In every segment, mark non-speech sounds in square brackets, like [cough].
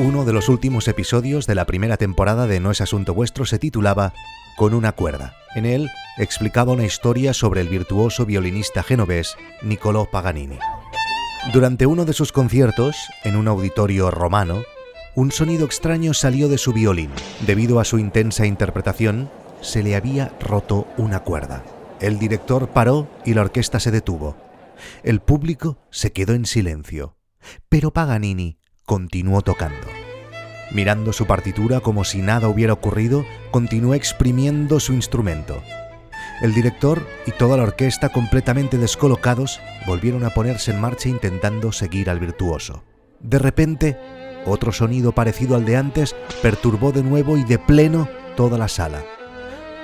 Uno de los últimos episodios de la primera temporada de No es Asunto Vuestro se titulaba Con una cuerda. En él explicaba una historia sobre el virtuoso violinista genovés Niccolò Paganini. Durante uno de sus conciertos, en un auditorio romano, un sonido extraño salió de su violín. Debido a su intensa interpretación, se le había roto una cuerda. El director paró y la orquesta se detuvo. El público se quedó en silencio, pero Paganini continuó tocando. Mirando su partitura como si nada hubiera ocurrido, continuó exprimiendo su instrumento. El director y toda la orquesta, completamente descolocados, volvieron a ponerse en marcha intentando seguir al virtuoso. De repente, otro sonido parecido al de antes perturbó de nuevo y de pleno toda la sala.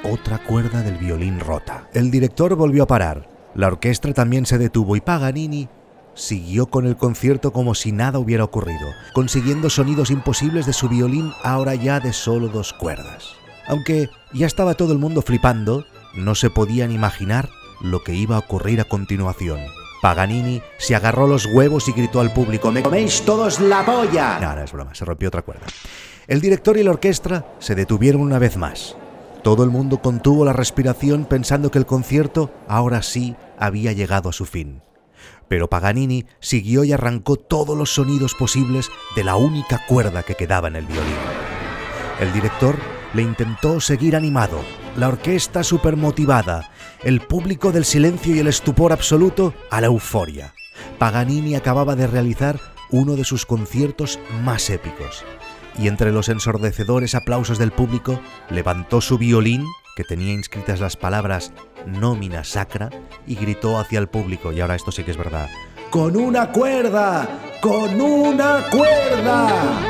Otra cuerda del violín rota. El director volvió a parar. La orquesta también se detuvo y Paganini siguió con el concierto como si nada hubiera ocurrido, consiguiendo sonidos imposibles de su violín ahora ya de solo dos cuerdas. Aunque ya estaba todo el mundo flipando, no se podían imaginar lo que iba a ocurrir a continuación. Paganini se agarró los huevos y gritó al público: ¡Me coméis todos la polla! No, no es broma, se rompió otra cuerda. El director y la orquesta se detuvieron una vez más. Todo el mundo contuvo la respiración pensando que el concierto ahora sí había llegado a su fin. Pero Paganini siguió y arrancó todos los sonidos posibles de la única cuerda que quedaba en el violín. El director le intentó seguir animado, la orquesta supermotivada, el público del silencio y el estupor absoluto a la euforia. Paganini acababa de realizar uno de sus conciertos más épicos, y entre los ensordecedores aplausos del público levantó su violín, que tenía inscritas las palabras nómina sacra, y gritó hacia el público, y ahora esto sí que es verdad, ¡Con una cuerda! ¡Con una cuerda!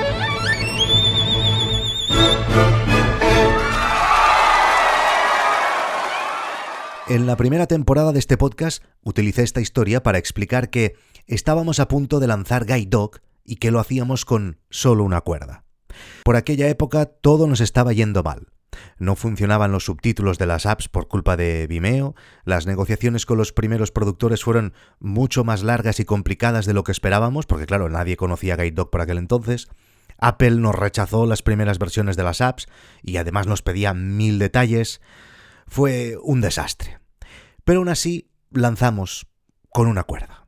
En la primera temporada de este podcast utilicé esta historia para explicar que estábamos a punto de lanzar Guide Dog y que lo hacíamos con solo una cuerda. Por aquella época todo nos estaba yendo mal. No funcionaban los subtítulos de las apps por culpa de Vimeo, las negociaciones con los primeros productores fueron mucho más largas y complicadas de lo que esperábamos, porque claro, nadie conocía Guide Dog por aquel entonces. Apple nos rechazó las primeras versiones de las apps y además nos pedía mil detalles. Fue un desastre. Pero aún así lanzamos con una cuerda.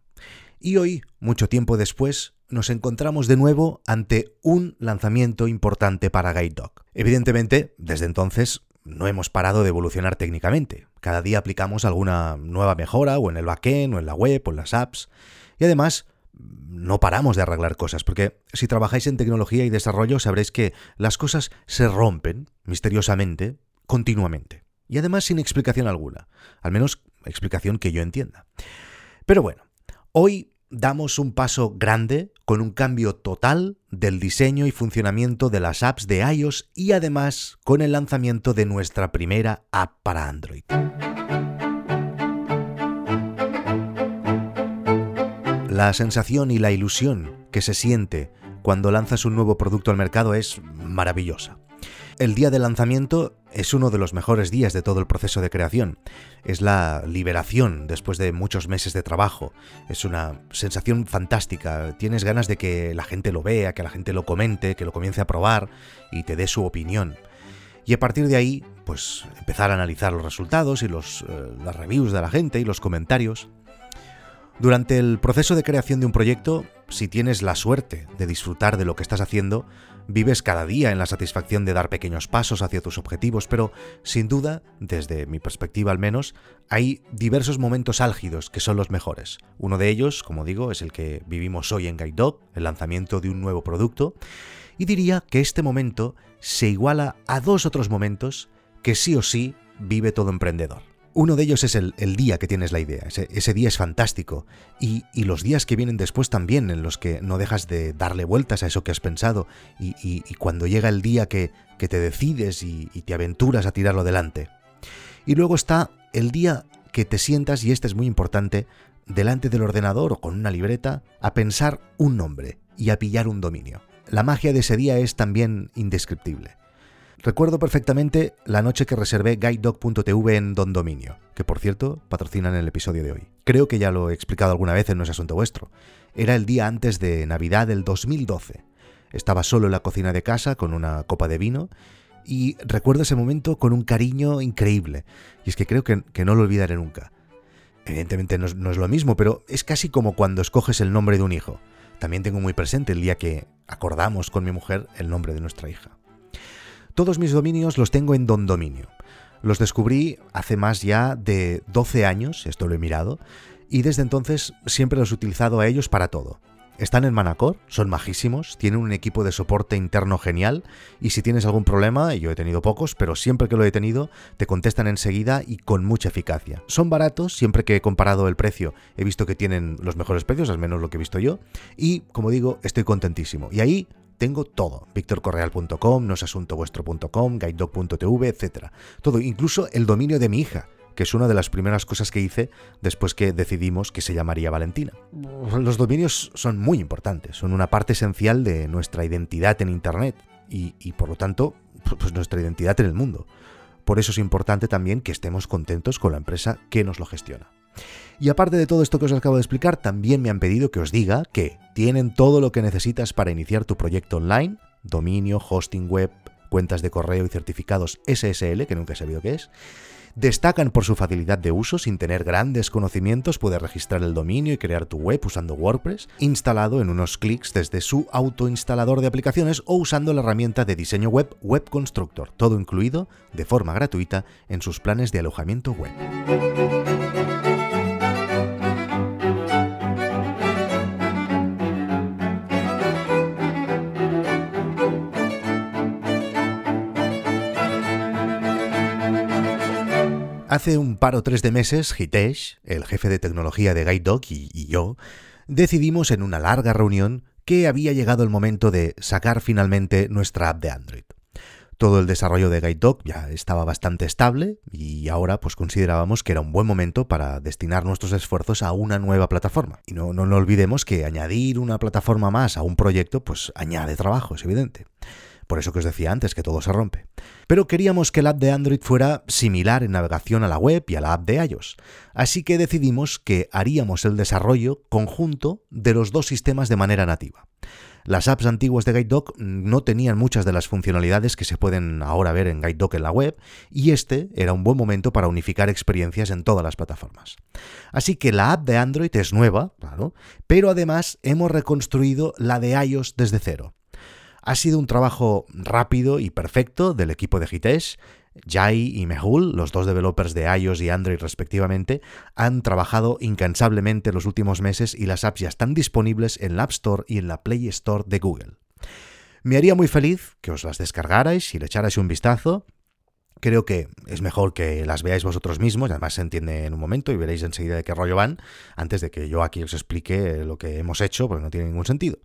Y hoy, mucho tiempo después, nos encontramos de nuevo ante un lanzamiento importante para Guide Dog. Evidentemente, desde entonces no hemos parado de evolucionar técnicamente. Cada día aplicamos alguna nueva mejora o en el backend o en la web o en las apps. Y además, no paramos de arreglar cosas, porque si trabajáis en tecnología y desarrollo sabréis que las cosas se rompen misteriosamente, continuamente y además sin explicación alguna, al menos explicación que yo entienda. Pero bueno, hoy damos un paso grande con un cambio total del diseño y funcionamiento de las apps de iOS y además con el lanzamiento de nuestra primera app para Android. La sensación y la ilusión que se siente cuando lanzas un nuevo producto al mercado es maravillosa. El día de lanzamiento es uno de los mejores días de todo el proceso de creación. Es la liberación después de muchos meses de trabajo. Es una sensación fantástica. Tienes ganas de que la gente lo vea, que la gente lo comente, que lo comience a probar y te dé su opinión. Y a partir de ahí, pues empezar a analizar los resultados y los, eh, las reviews de la gente y los comentarios. Durante el proceso de creación de un proyecto, si tienes la suerte de disfrutar de lo que estás haciendo, vives cada día en la satisfacción de dar pequeños pasos hacia tus objetivos, pero sin duda, desde mi perspectiva al menos, hay diversos momentos álgidos que son los mejores. Uno de ellos, como digo, es el que vivimos hoy en Guide Dog, el lanzamiento de un nuevo producto, y diría que este momento se iguala a dos otros momentos que sí o sí vive todo emprendedor. Uno de ellos es el, día que tienes la idea. Ese, día es fantástico. Y, los días que vienen después también, en los que no dejas de darle vueltas a eso que has pensado. Y, cuando llega el día que, que te decides y, te aventuras a tirarlo adelante. Y luego está el día que te sientas, y este es muy importante, delante del ordenador o con una libreta, a pensar un nombre y a pillar un dominio. La magia de ese día es también indescriptible. Recuerdo perfectamente la noche que reservé guidedog.tv en Don Dominio, que por cierto patrocinan el episodio de hoy. Creo que ya lo he explicado alguna vez en No es Asunto Vuestro. Era el día antes de Navidad del 2012. Estaba solo en la cocina de casa con una copa de vino y recuerdo ese momento con un cariño increíble. Y es que creo que, no lo olvidaré nunca. Evidentemente no es lo mismo, pero es casi como cuando escoges el nombre de un hijo. También tengo muy presente el día que acordamos con mi mujer el nombre de nuestra hija. Todos mis dominios los tengo en Don Dominio. Los descubrí hace más ya de 12 años, esto lo he mirado, y desde entonces siempre los he utilizado a ellos para todo. Están en Manacor, son majísimos, tienen un equipo de soporte interno genial y si tienes algún problema, y yo he tenido pocos, pero siempre que lo he tenido, te contestan enseguida y con mucha eficacia. Son baratos, siempre que he comparado el precio he visto que tienen los mejores precios, al menos lo que he visto yo, y como digo, estoy contentísimo. Y ahí tengo todo, victorcorreal.com, nosasuntovuestro.com, guidedog.tv, etc. Todo, incluso el dominio de mi hija, que es una de las primeras cosas que hice después que decidimos que se llamaría Valentina. Los dominios son muy importantes, son una parte esencial de nuestra identidad en Internet y, por lo tanto, pues nuestra identidad en el mundo. Por eso es importante también que estemos contentos con la empresa que nos lo gestiona. Y aparte de todo esto que os acabo de explicar, también me han pedido que os diga que tienen todo lo que necesitas para iniciar tu proyecto online, dominio, hosting web, cuentas de correo y certificados SSL, que nunca he sabido qué es, Destacan por su facilidad de uso, sin tener grandes conocimientos puedes registrar el dominio y crear tu web usando WordPress, instalado en unos clics desde su autoinstalador de aplicaciones o usando la herramienta de diseño web Web Constructor, todo incluido de forma gratuita en sus planes de alojamiento web. Hace un par o tres de meses, Hitesh, el jefe de tecnología de GuideDog y, y yo, decidimos en una larga reunión que había llegado el momento de sacar finalmente nuestra app de Android. Todo el desarrollo de GuideDog ya estaba bastante estable y ahora pues considerábamos que era un buen momento para destinar nuestros esfuerzos a una nueva plataforma. Y no, no, no olvidemos que añadir una plataforma más a un proyecto pues añade trabajo, es evidente. Por eso que os decía antes que todo se rompe. Pero queríamos que la app de Android fuera similar en navegación a la web y a la app de iOS. Así que decidimos que haríamos el desarrollo conjunto de los dos sistemas de manera nativa. Las apps antiguas de GuideDog no tenían muchas de las funcionalidades que se pueden ahora ver en GuideDog en la web, y este era un buen momento para unificar experiencias en todas las plataformas. Así que la app de Android es nueva, claro, pero además hemos reconstruido la de iOS desde cero. Ha sido un trabajo rápido y perfecto del equipo de Hitesh. Jai y Mehul, los dos developers de iOS y Android respectivamente, han trabajado incansablemente los últimos meses y las apps ya están disponibles en la App Store y en la Play Store de Google. Me haría muy feliz que os las descargarais y le echarais un vistazo. Creo que es mejor que las veáis vosotros mismos, además se entiende en un momento y veréis enseguida de qué rollo van, antes de que yo aquí os explique lo que hemos hecho, porque no tiene ningún sentido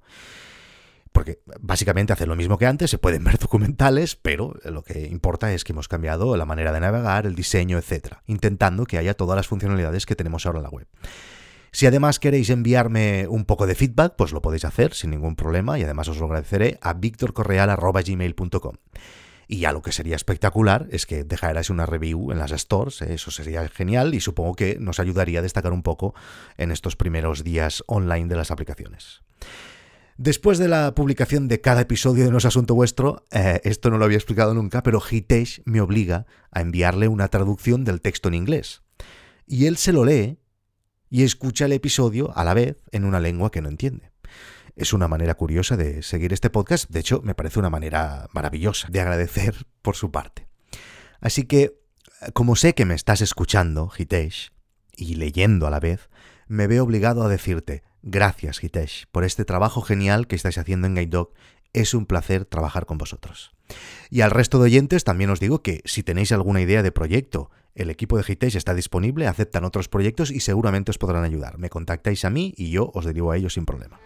porque básicamente hacen lo mismo que antes, se pueden ver [laughs] documentales, pero lo que importa es que hemos cambiado la manera de navegar, el diseño, etc., intentando que haya todas las funcionalidades que tenemos ahora en la web. Si además queréis enviarme un poco de feedback, pues lo podéis hacer sin ningún problema y además os lo agradeceré a victorcorreal.gmail.com. Y ya lo que sería espectacular es que dejarais una review en las stores, ¿eh? eso sería genial y supongo que nos ayudaría a destacar un poco en estos primeros días online de las aplicaciones. Después de la publicación de cada episodio de No es Asunto Vuestro, eh, esto no lo había explicado nunca, pero Hitesh me obliga a enviarle una traducción del texto en inglés. Y él se lo lee y escucha el episodio a la vez en una lengua que no entiende. Es una manera curiosa de seguir este podcast, de hecho me parece una manera maravillosa de agradecer por su parte. Así que, como sé que me estás escuchando, Hitesh, y leyendo a la vez, me veo obligado a decirte, Gracias, Hitesh, por este trabajo genial que estáis haciendo en Guide Es un placer trabajar con vosotros. Y al resto de oyentes también os digo que si tenéis alguna idea de proyecto, el equipo de Hitesh está disponible, aceptan otros proyectos y seguramente os podrán ayudar. Me contactáis a mí y yo os derivo a ellos sin problema.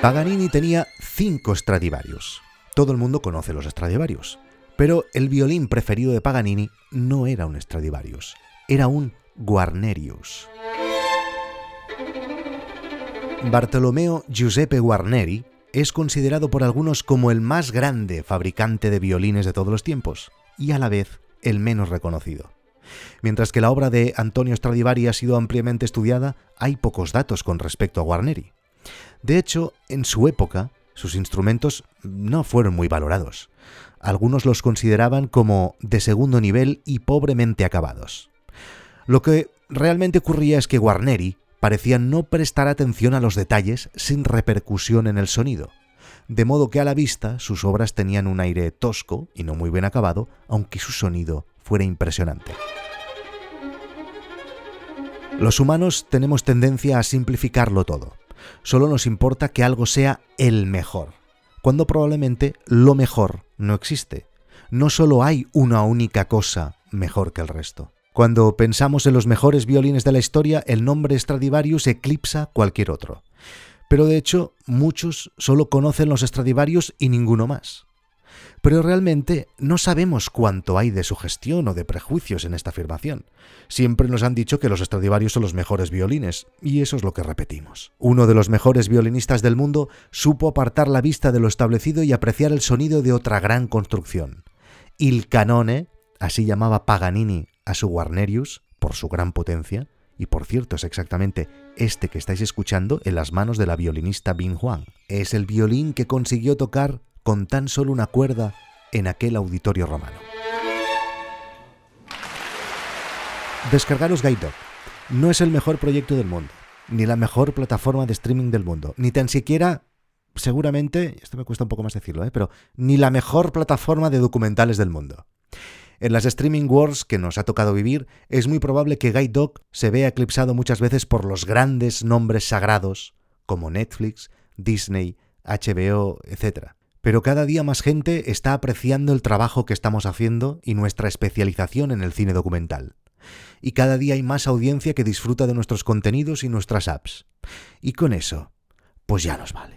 Paganini tenía cinco Stradivarius. Todo el mundo conoce los Stradivarius, pero el violín preferido de Paganini no era un Stradivarius, era un Guarnerius. Bartolomeo Giuseppe Guarneri es considerado por algunos como el más grande fabricante de violines de todos los tiempos y a la vez el menos reconocido. Mientras que la obra de Antonio Stradivari ha sido ampliamente estudiada, hay pocos datos con respecto a Guarneri. De hecho, en su época, sus instrumentos no fueron muy valorados. Algunos los consideraban como de segundo nivel y pobremente acabados. Lo que realmente ocurría es que Guarneri parecía no prestar atención a los detalles sin repercusión en el sonido, de modo que a la vista sus obras tenían un aire tosco y no muy bien acabado, aunque su sonido fuera impresionante. Los humanos tenemos tendencia a simplificarlo todo. Solo nos importa que algo sea el mejor, cuando probablemente lo mejor no existe. No solo hay una única cosa mejor que el resto. Cuando pensamos en los mejores violines de la historia, el nombre Stradivarius eclipsa cualquier otro. Pero de hecho, muchos solo conocen los Stradivarius y ninguno más. Pero realmente no sabemos cuánto hay de sugestión o de prejuicios en esta afirmación. Siempre nos han dicho que los Stradivarius son los mejores violines, y eso es lo que repetimos. Uno de los mejores violinistas del mundo supo apartar la vista de lo establecido y apreciar el sonido de otra gran construcción. Il Canone, así llamaba Paganini a su Guarnerius, por su gran potencia, y por cierto es exactamente este que estáis escuchando en las manos de la violinista Bin Huang. Es el violín que consiguió tocar con tan solo una cuerda en aquel auditorio romano. Descargaros Guide No es el mejor proyecto del mundo, ni la mejor plataforma de streaming del mundo, ni tan siquiera, seguramente, esto me cuesta un poco más decirlo, ¿eh? pero ni la mejor plataforma de documentales del mundo. En las streaming wars que nos ha tocado vivir, es muy probable que Guide Dog se vea eclipsado muchas veces por los grandes nombres sagrados como Netflix, Disney, HBO, etc. Pero cada día más gente está apreciando el trabajo que estamos haciendo y nuestra especialización en el cine documental. Y cada día hay más audiencia que disfruta de nuestros contenidos y nuestras apps. Y con eso, pues ya nos vale.